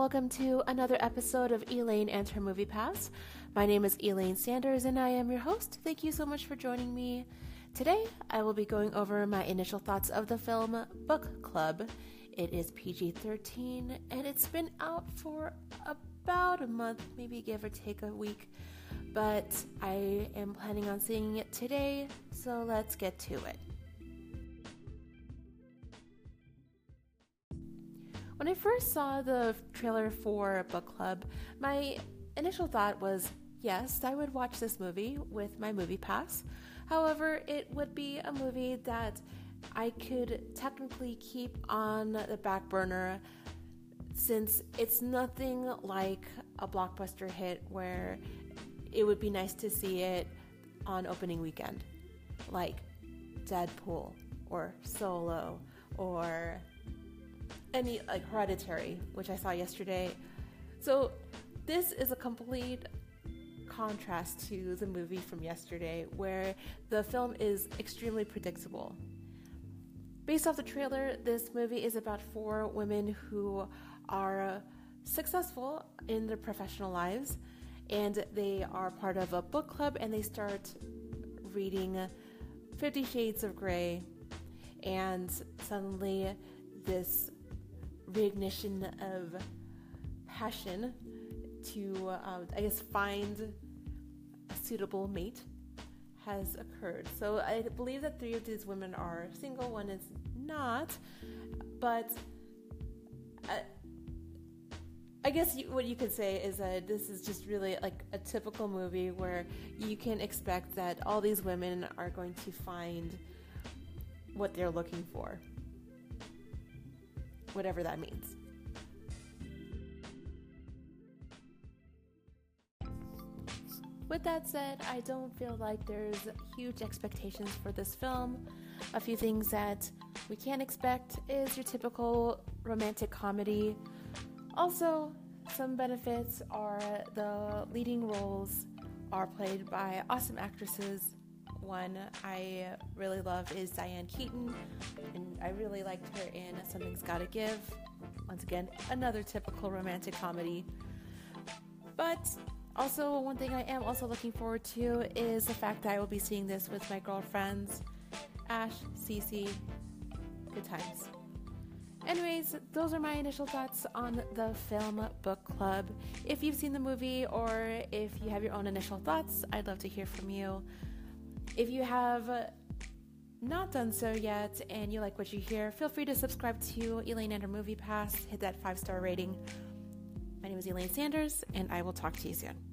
welcome to another episode of Elaine and her Movie Pass. My name is Elaine Sanders and I am your host. Thank you so much for joining me. Today, I will be going over my initial thoughts of the film Book Club. It is PG 13 and it's been out for about a month, maybe give or take a week, but I am planning on seeing it today, so let's get to it. When I first saw the trailer for Book Club, my initial thought was yes, I would watch this movie with my movie pass. However, it would be a movie that I could technically keep on the back burner since it's nothing like a blockbuster hit where it would be nice to see it on opening weekend, like Deadpool or Solo or any like Hereditary, which I saw yesterday. So this is a complete contrast to the movie from yesterday, where the film is extremely predictable. Based off the trailer, this movie is about four women who are successful in their professional lives and they are part of a book club and they start reading Fifty Shades of Grey, and suddenly this reignition of passion to, um, I guess, find a suitable mate has occurred. So I believe that three of these women are single, one is not, but I, I guess you, what you could say is that this is just really like a typical movie where you can expect that all these women are going to find what they're looking for, whatever that means. With that said, I don't feel like there's huge expectations for this film. A few things that we can expect is your typical romantic comedy. Also, some benefits are the leading roles are played by awesome actresses. One I really love is Diane Keaton, and I really liked her in Something's Gotta Give. Once again, another typical romantic comedy. But also, one thing I am also looking forward to is the fact that I will be seeing this with my girlfriends, Ash, Cece. Good times. Anyways, those are my initial thoughts on the film Book Club. If you've seen the movie or if you have your own initial thoughts, I'd love to hear from you. If you have uh, not done so yet and you like what you hear, feel free to subscribe to Elaine and her Movie Pass. Hit that five star rating. My name is Elaine Sanders, and I will talk to you soon.